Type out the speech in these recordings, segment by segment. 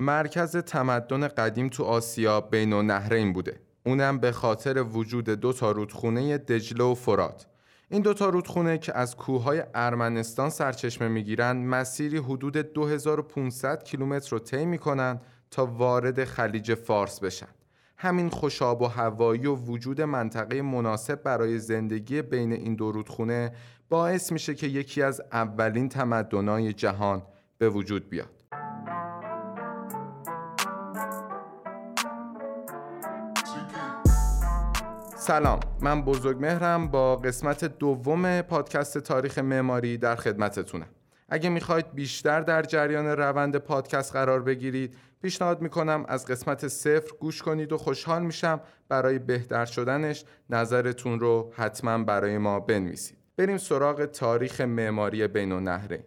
مرکز تمدن قدیم تو آسیا بین نهرین بوده. اونم به خاطر وجود دو تا رودخونه دجله و فرات. این دوتا رودخونه که از کوههای ارمنستان سرچشمه می‌گیرن مسیری حدود 2500 کیلومتر رو طی می‌کنن تا وارد خلیج فارس بشن. همین خوشاب و هوایی و وجود منطقه مناسب برای زندگی بین این دو رودخونه باعث میشه که یکی از اولین تمدنای جهان به وجود بیاد. سلام من بزرگ مهرم با قسمت دوم پادکست تاریخ معماری در خدمتتونم. اگه می‌خواید بیشتر در جریان روند پادکست قرار بگیرید پیشنهاد می‌کنم از قسمت صفر گوش کنید و خوشحال میشم برای بهتر شدنش نظرتون رو حتما برای ما بنویسید. بریم سراغ تاریخ معماری بین النهرین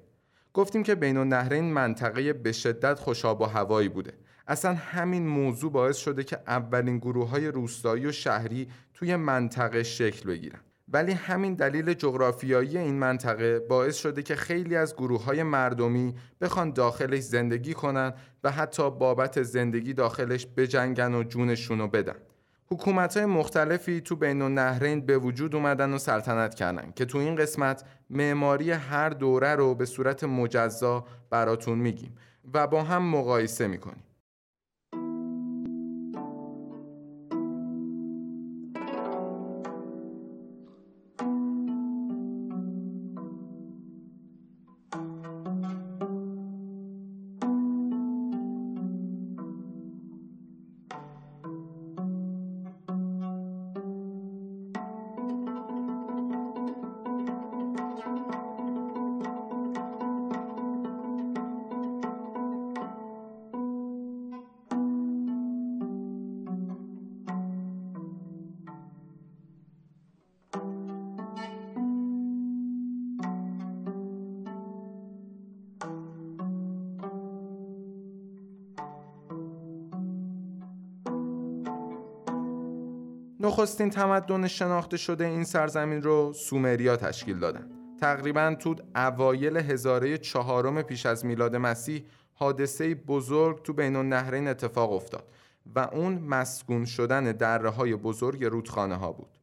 گفتیم که بین النهرین منطقه به شدت خوشاب و هوایی بوده. اصلا همین موضوع باعث شده که اولین گروه های روستایی و شهری توی منطقه شکل بگیرن. ولی همین دلیل جغرافیایی این منطقه باعث شده که خیلی از گروه های مردمی بخوان داخلش زندگی کنن و حتی بابت زندگی داخلش بجنگن و جونشون رو بدن. حکومت های مختلفی تو بین النهرین به وجود اومدن و سلطنت کردن که تو این قسمت معماری هر دوره رو به صورت مجزا براتون میگیم و با هم مقایسه می‌کنیم. نخستین تمدن شناخته شده این سرزمین رو سومریا تشکیل دادن. تقریبا تو اوایل هزاره چهارم پیش از میلاد مسیح حادثه بزرگ تو بین النهرین اتفاق افتاد و اون مسکون شدن دره های بزرگ رودخانه ها بود.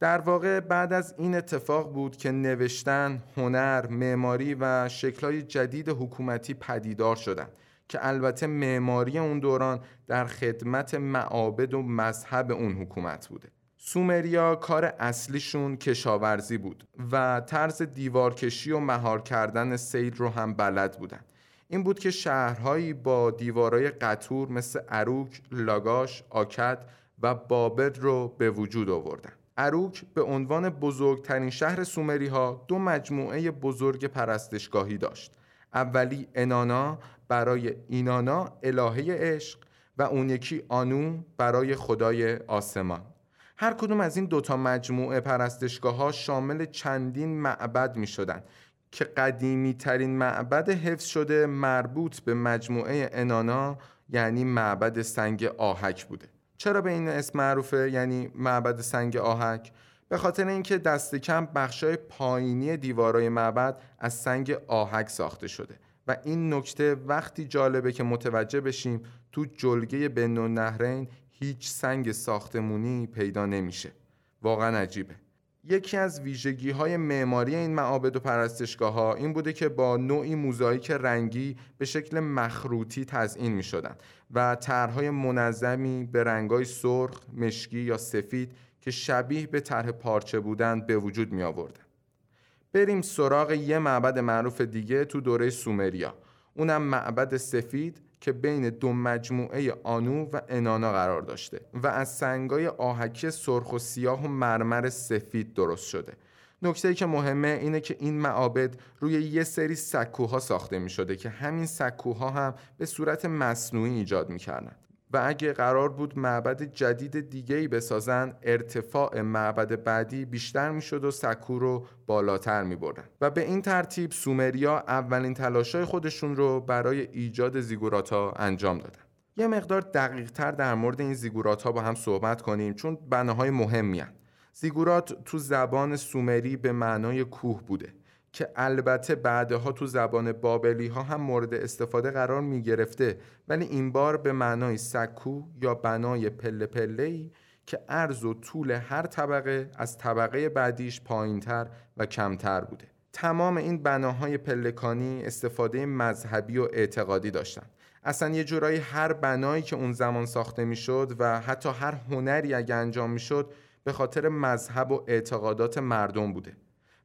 در واقع بعد از این اتفاق بود که نوشتن، هنر، معماری و شکلهای جدید حکومتی پدیدار شدند که البته معماری اون دوران در خدمت معابد و مذهب اون حکومت بوده. سومریا کار اصلیشون کشاورزی بود و طرز دیوارکشی و مهار کردن سیل رو هم بلد بودن. این بود که شهرهایی با دیوارای قطور مثل اروک، لاگاش، آکد و بابد رو به وجود آوردن. اروک به عنوان بزرگترین شهر سومری ها دو مجموعه بزرگ پرستشگاهی داشت. اولی انانا برای اینانا الهه عشق و اون یکی آنو برای خدای آسمان. هر کدوم از این دوتا مجموعه پرستشگاه ها شامل چندین معبد می شدن که قدیمی ترین معبد حفظ شده مربوط به مجموعه انانا یعنی معبد سنگ آهک بوده. چرا به این اسم معروفه؟ یعنی معبد سنگ آهک؟ به خاطر اینکه دست کم بخشای پایینی دیوارای معبد از سنگ آهک ساخته شده و این نکته وقتی جالبه که متوجه بشیم تو جلگه بین نهرین هیچ سنگ ساختمونی پیدا نمیشه. واقعا عجیبه. یکی از ویژگی های معماری این معابد و پرستشگاه ها این بوده که با نوعی موزاییک رنگی به شکل مخروطی تزئین می شدن و طرحهای منظمی به رنگای سرخ، مشکی یا سفید که شبیه به طرح پارچه بودند به وجود می آوردن. بریم سراغ یه معبد معروف دیگه تو دوره سومریا اونم معبد سفید که بین دو مجموعه آنو و انانا قرار داشته و از سنگای آهکی سرخ و سیاه و مرمر سفید درست شده نکته ای که مهمه اینه که این معابد روی یه سری سکوها ساخته می شده که همین سکوها هم به صورت مصنوعی ایجاد می کردن. و اگه قرار بود معبد جدید دیگه ای بسازن ارتفاع معبد بعدی بیشتر می‌شد و سکو رو بالاتر می بردن. و به این ترتیب سومریا اولین تلاشای خودشون رو برای ایجاد زیگوراتا انجام دادن یه مقدار دقیق تر در مورد این زیگورات ها با هم صحبت کنیم چون بناهای مهمی هن. زیگورات تو زبان سومری به معنای کوه بوده که البته بعدها تو زبان بابلی ها هم مورد استفاده قرار می گرفته ولی این بار به معنای سکو یا بنای پله پله ای که عرض و طول هر طبقه از طبقه بعدیش پایینتر و کمتر بوده. تمام این بناهای پلکانی استفاده مذهبی و اعتقادی داشتن. اصلا یه جورایی هر بنایی که اون زمان ساخته می‌شد و حتی هر هنری اگه انجام می‌شد به خاطر مذهب و اعتقادات مردم بوده.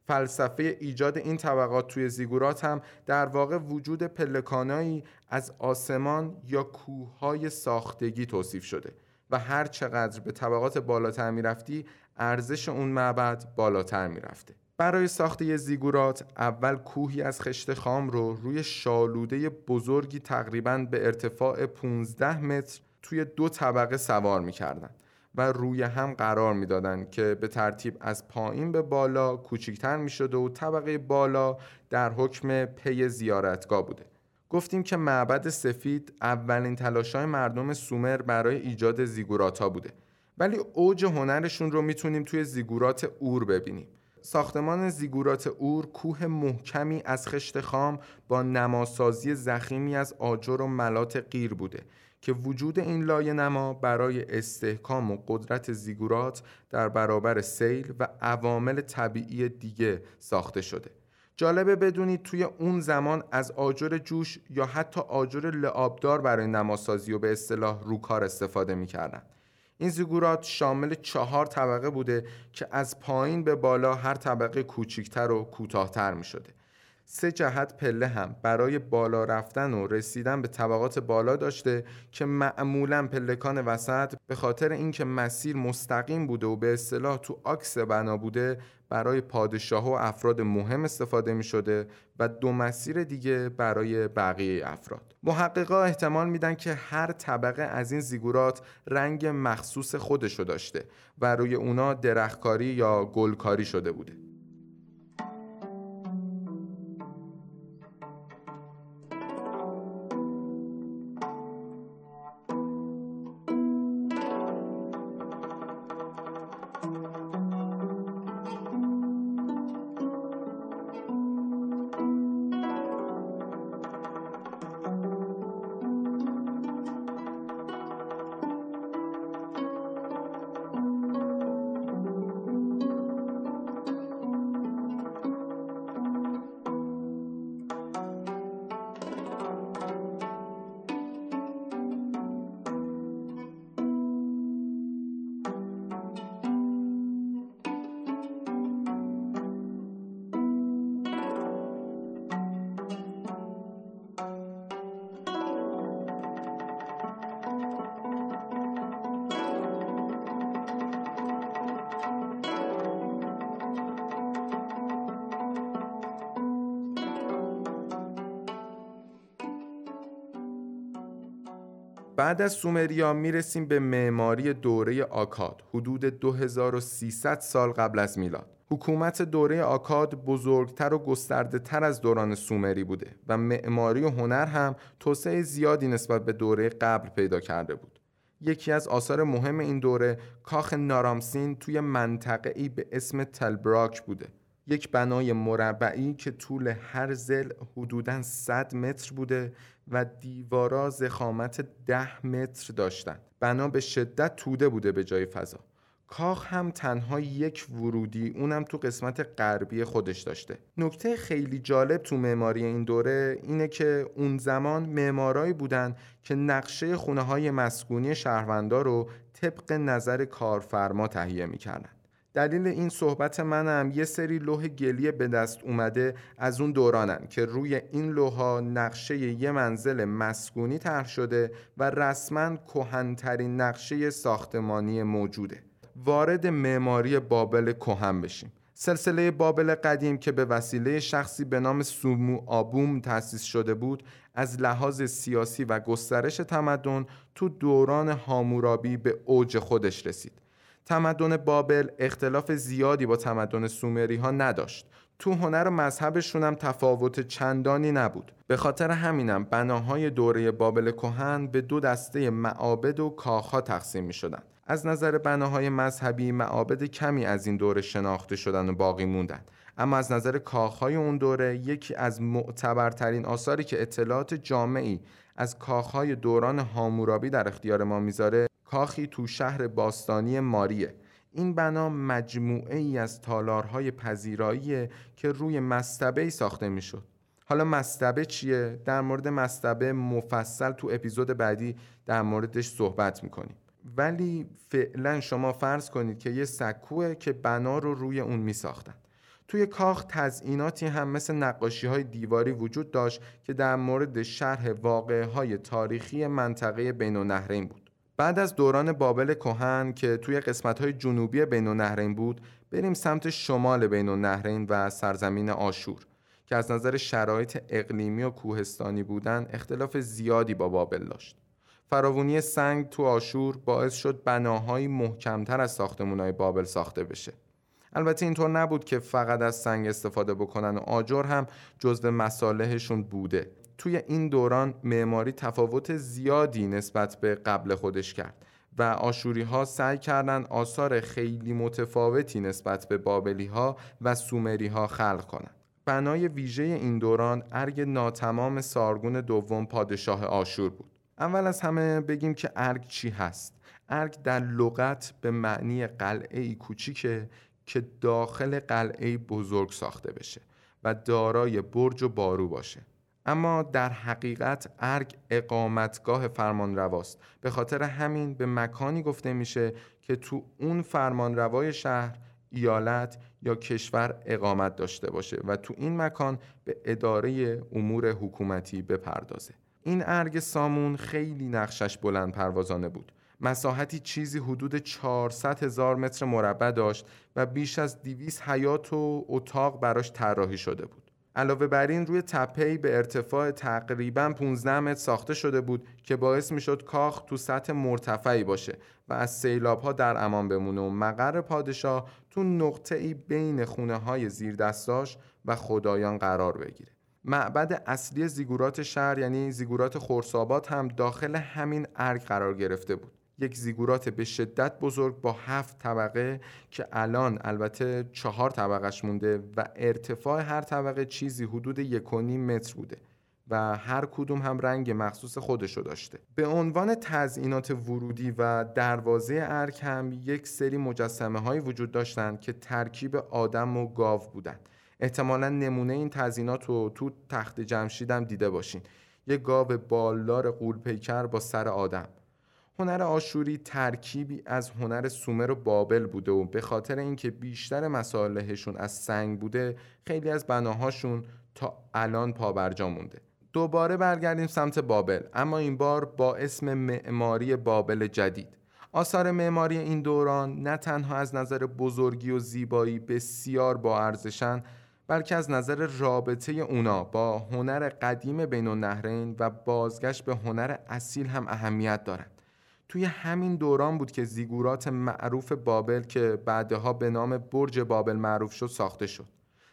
فلسفه ایجاد این طبقات توی زیگورات هم در واقع وجود پلکانایی از آسمان یا کوههای ساختگی توصیف شده و هر چقدر به طبقات بالاتر می‌رفتی ارزش اون معبد بالاتر می‌رفته. برای ساخته زیگورات اول کوهی از خشت خام رو روی شالوده بزرگی تقریبا به ارتفاع 15 متر توی دو طبقه سوار می‌کردن. و روی هم قرار می‌دادند که به ترتیب از پایین به بالا کوچکتر می‌شده و طبقه بالا در حکم پی زیارتگاه بوده. گفتیم که معبد سفید اولین تلاشای مردم سومر برای ایجاد زیگوراتا بوده. ولی اوج هنرشون رو می‌تونیم توی زیگورات اور ببینیم. ساختمان زیگورات اور کوه محکمی از خشت خام با نماسازی زخیمی از آجر و ملات غیر بوده. که وجود این لایه نما برای استحکام و قدرت زیگورات در برابر سیل و عوامل طبیعی دیگه ساخته شده جالبه بدونید توی اون زمان از آجر جوش یا حتی آجر لعابدار برای نماسازی و به اصطلاح روکار استفاده می‌کردن این زیگورات شامل چهار طبقه بوده که از پایین به بالا هر طبقه کوچیکتر و کوتاهتر می شده. سه جهت پله هم برای بالا رفتن و رسیدن به طبقات بالا داشته که معمولا پلکان وسط به خاطر اینکه مسیر مستقیم بوده و به اصطلاح تو آکس بنا بوده برای پادشاه و افراد مهم استفاده می شده و دو مسیر دیگه برای بقیه افراد. محققا احتمال میدن که هر طبقه از این زیگورات رنگ مخصوص خودشو داشته و روی اونا درختکاری یا گلکاری شده بوده. بعد از سومریا می‌رسیم به معماری دوره آکاد حدود 2300 سال قبل از میلاد. حکومت دوره آکاد بزرگتر و گسترده تر از دوران سومری بوده و معماری و هنر هم توسعه زیادی نسبت به دوره قبل پیدا کرده بود. یکی از آثار مهم این دوره کاخ نارامسین توی منطقه ای به اسم تلبراک بوده. یک بنای مربعی که طول هر زل حدوداً 100 متر بوده و دیوارا زخامت 10 متر داشتند. بنا به شدت توده بوده به جای فضا. کاخ هم تنها یک ورودی اونم تو قسمت غربی خودش داشته نکته خیلی جالب تو معماری این دوره اینه که اون زمان معمارایی بودن که نقشه خونه های مسکونی شهروندار رو طبق نظر کارفرما تهیه می‌کردن دلیل این صحبت منم یه سری لوح گلیه به دست اومده از اون دورانن که روی این لوها نقشه یه منزل مسکونی طرح شده و رسما کهنترین نقشه ساختمانی موجوده. وارد معماری بابل کهن بشیم. سلسله بابل قدیم که به وسیله شخصی به نام سومو آبوم تأسیس شده بود از لحاظ سیاسی و گسترش تمدن تو دوران هامورابی به اوج خودش رسید. تمدن بابل اختلاف زیادی با تمدن سومری ها نداشت. تو هنر و مذهبشون هم تفاوت چندانی نبود. به خاطر همینم بناهای دوره بابل کهن به دو دسته معابد و کاخها تقسیم می شدن. از نظر بناهای مذهبی معابد کمی از این دوره شناخته شدن و باقی موندن. اما از نظر کاخهای اون دوره یکی از معتبرترین آثاری که اطلاعات جامعی از کاخهای دوران هامورابی در اختیار ما می‌ذاره کاخی تو شهر باستانی ماریه. این بنا مجموعه ای از تالارهای پذیراییه که روی مستبه ساخته می‌شد. حالا مستبه چیه؟ در مورد مستبه مفصل تو اپیزود بعدی در موردش صحبت می‌کنیم. ولی فعلا شما فرض کنید که یه سکوه که بنا رو روی اون میساختن. توی کاخ تزئیناتی هم مثل نقاشی های دیواری وجود داشت که در مورد شرح واقعه های تاریخی منطقه بین النهرین بود. بعد از دوران بابل کهن که توی قسمت های جنوبی بین النهرین بود بریم سمت شمال بین النهرین و سرزمین آشور که از نظر شرایط اقلیمی و کوهستانی بودن اختلاف زیادی با بابل داشت. فراوونی سنگ تو آشور باعث شد بناهایی محکمتر از ساختمونهای بابل ساخته بشه. البته اینطور نبود که فقط از سنگ استفاده بکنن و آجر هم جزو مصالحشون بوده. توی این دوران معماری تفاوت زیادی نسبت به قبل خودش کرد و آشوری ها سعی کردند آثار خیلی متفاوتی نسبت به بابلی ها و سومری ها خلق کنند. بنای ویژه این دوران ارگ ناتمام سارگون دوم پادشاه آشور بود. اول از همه بگیم که ارگ چی هست؟ ارگ در لغت به معنی قلعه ای کوچیکه که داخل قلعه بزرگ ساخته بشه و دارای برج و بارو باشه. اما در حقیقت ارگ اقامتگاه فرمان رواست به خاطر همین به مکانی گفته میشه که تو اون فرمان روای شهر ایالت یا کشور اقامت داشته باشه و تو این مکان به اداره امور حکومتی بپردازه. این ارگ سامون خیلی نقشش بلند پروازانه بود. مساحتی چیزی حدود 400 هزار متر مربع داشت و بیش از 200 حیات و اتاق براش طراحی شده بود. علاوه بر این روی تپهی به ارتفاع تقریبا 15 متر ساخته شده بود که باعث می‌شد کاخ تو سطح مرتفعی باشه و از سیلاب ها در امان بمونه و مقر پادشاه تو نقطه ای بین خونه های زیر دستاش و خدایان قرار بگیره. معبد اصلی زیگورات شهر یعنی زیگورات خورسابات هم داخل همین ارگ قرار گرفته بود. یک زیگورات به شدت بزرگ با هفت طبقه که الان البته چهار طبقهش مونده و ارتفاع هر طبقه چیزی حدود یک متر بوده و هر کدوم هم رنگ مخصوص خودشو داشته. به عنوان تزئینات ورودی و دروازه ارک هم یک سری مجسمه های وجود داشتند که ترکیب آدم و گاو بودن احتمالا نمونه این تزئینات رو تو تخت جمشیدم دیده باشین. یک گاو بالدار قولپیکر با سر آدم. هنر آشوری ترکیبی از هنر سومر و بابل بوده و به خاطر اینکه بیشتر مسالهشون از سنگ بوده خیلی از بناهاشون تا الان پابرجا مونده دوباره برگردیم سمت بابل اما این بار با اسم معماری بابل جدید آثار معماری این دوران نه تنها از نظر بزرگی و زیبایی بسیار با ارزشن بلکه از نظر رابطه اونا با هنر قدیم بین النهرین و بازگشت به هنر اصیل هم اهمیت دارند. توی همین دوران بود که زیگورات معروف بابل که بعدها به نام برج بابل معروف شد ساخته شد.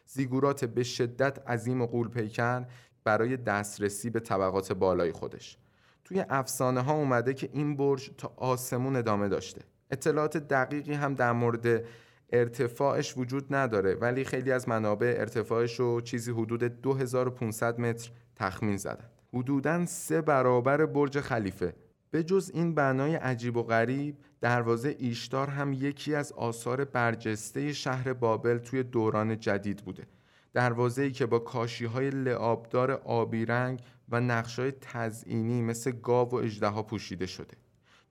زیگورات به شدت عظیم و قول پیکر برای دسترسی به طبقات بالای خودش. توی افسانه ها اومده که این برج تا آسمون ادامه داشته. اطلاعات دقیقی هم در مورد ارتفاعش وجود نداره ولی خیلی از منابع ارتفاعش رو چیزی حدود 2500 متر تخمین زدن. حدوداً سه برابر برج خلیفه به جز این بنای عجیب و غریب دروازه ایشتار هم یکی از آثار برجسته شهر بابل توی دوران جدید بوده. دروازه‌ای که با کاشی های لعابدار آبی رنگ و نقشای تزئینی مثل گاو و اژدها پوشیده شده.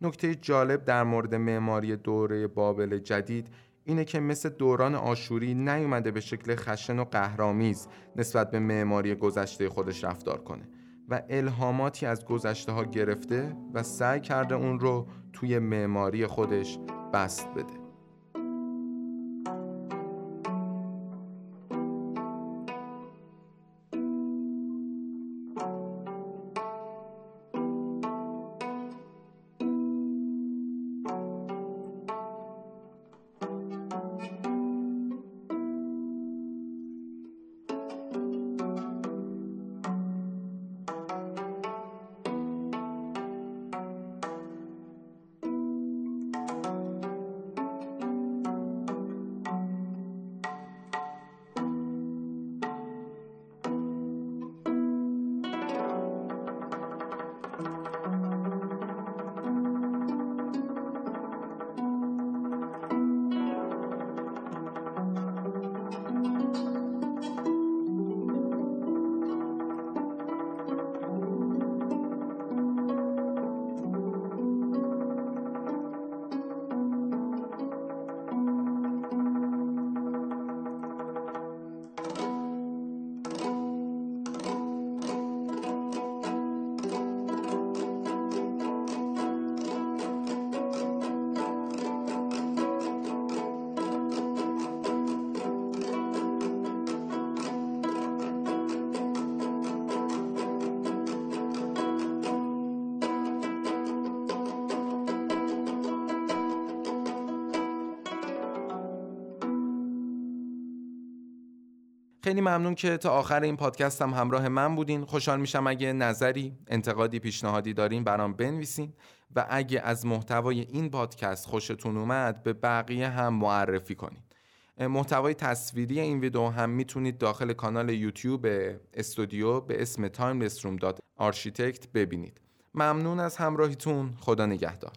نکته جالب در مورد معماری دوره بابل جدید اینه که مثل دوران آشوری نیومده به شکل خشن و قهرامیز نسبت به معماری گذشته خودش رفتار کنه. و الهاماتی از گذشته ها گرفته و سعی کرده اون رو توی معماری خودش بست بده. خیلی ممنون که تا آخر این پادکست هم همراه من بودین. خوشحال میشم اگه نظری انتقادی پیشنهادی دارین برام بنویسین. و اگه از محتوای این پادکست خوشتون اومد به بقیه هم معرفی کنین. محتوای تصویری این ویدیو هم می‌تونید داخل کانال یوتیوب استودیو به اسم timelessroom.architect ببینید. ممنون از همراهیتون. خدا نگهدار.